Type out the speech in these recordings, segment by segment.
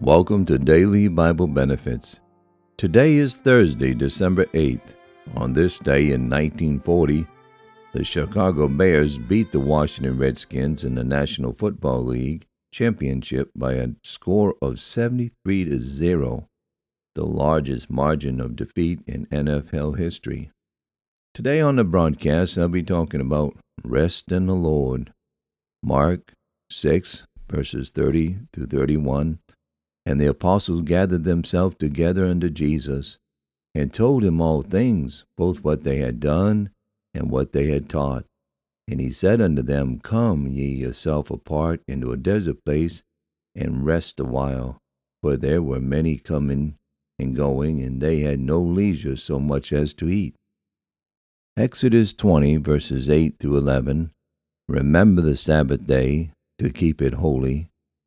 Welcome to Daily Bible Benefits. Today is Thursday, December 8th. On this day in 1940, the Chicago Bears beat the Washington Redskins in the National Football League championship by a score of 73 to 0, the largest margin of defeat in NFL history. Today on the broadcast, I'll be talking about rest in the Lord. Mark 6, verses 30 through 31 and the apostles gathered themselves together unto Jesus, and told him all things, both what they had done and what they had taught. And he said unto them, Come ye yourself apart into a desert place, and rest a while. For there were many coming and going, and they had no leisure so much as to eat. Exodus 20, verses 8 through 11. Remember the Sabbath day to keep it holy.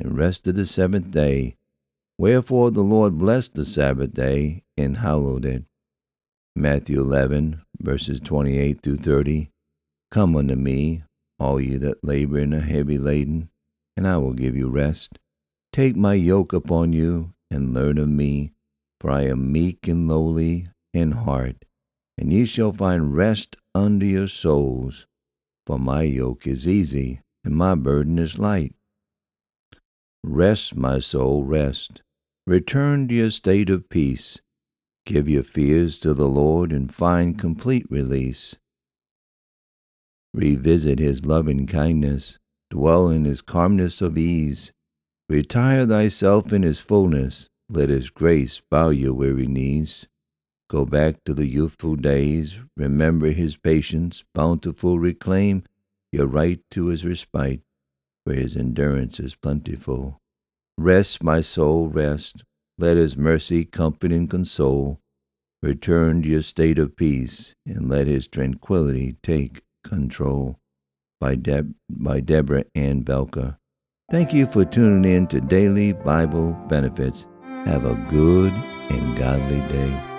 and rested the seventh day. Wherefore the Lord blessed the Sabbath day and hallowed it. Matthew 11, verses 28 through 30. Come unto me, all ye that labor and are heavy laden, and I will give you rest. Take my yoke upon you, and learn of me, for I am meek and lowly in heart, and ye shall find rest unto your souls. For my yoke is easy, and my burden is light. Rest, my soul, rest. Return to your state of peace. Give your fears to the Lord and find complete release. Revisit his loving kindness, dwell in his calmness of ease. Retire thyself in his fullness, let his grace bow your weary knees. Go back to the youthful days, remember his patience, bountiful reclaim your right to his respite his endurance is plentiful. Rest, my soul, rest. Let his mercy comfort and console. Return to your state of peace, and let his tranquility take control. By, Deb- by Deborah Ann Belka. Thank you for tuning in to Daily Bible Benefits. Have a good and godly day.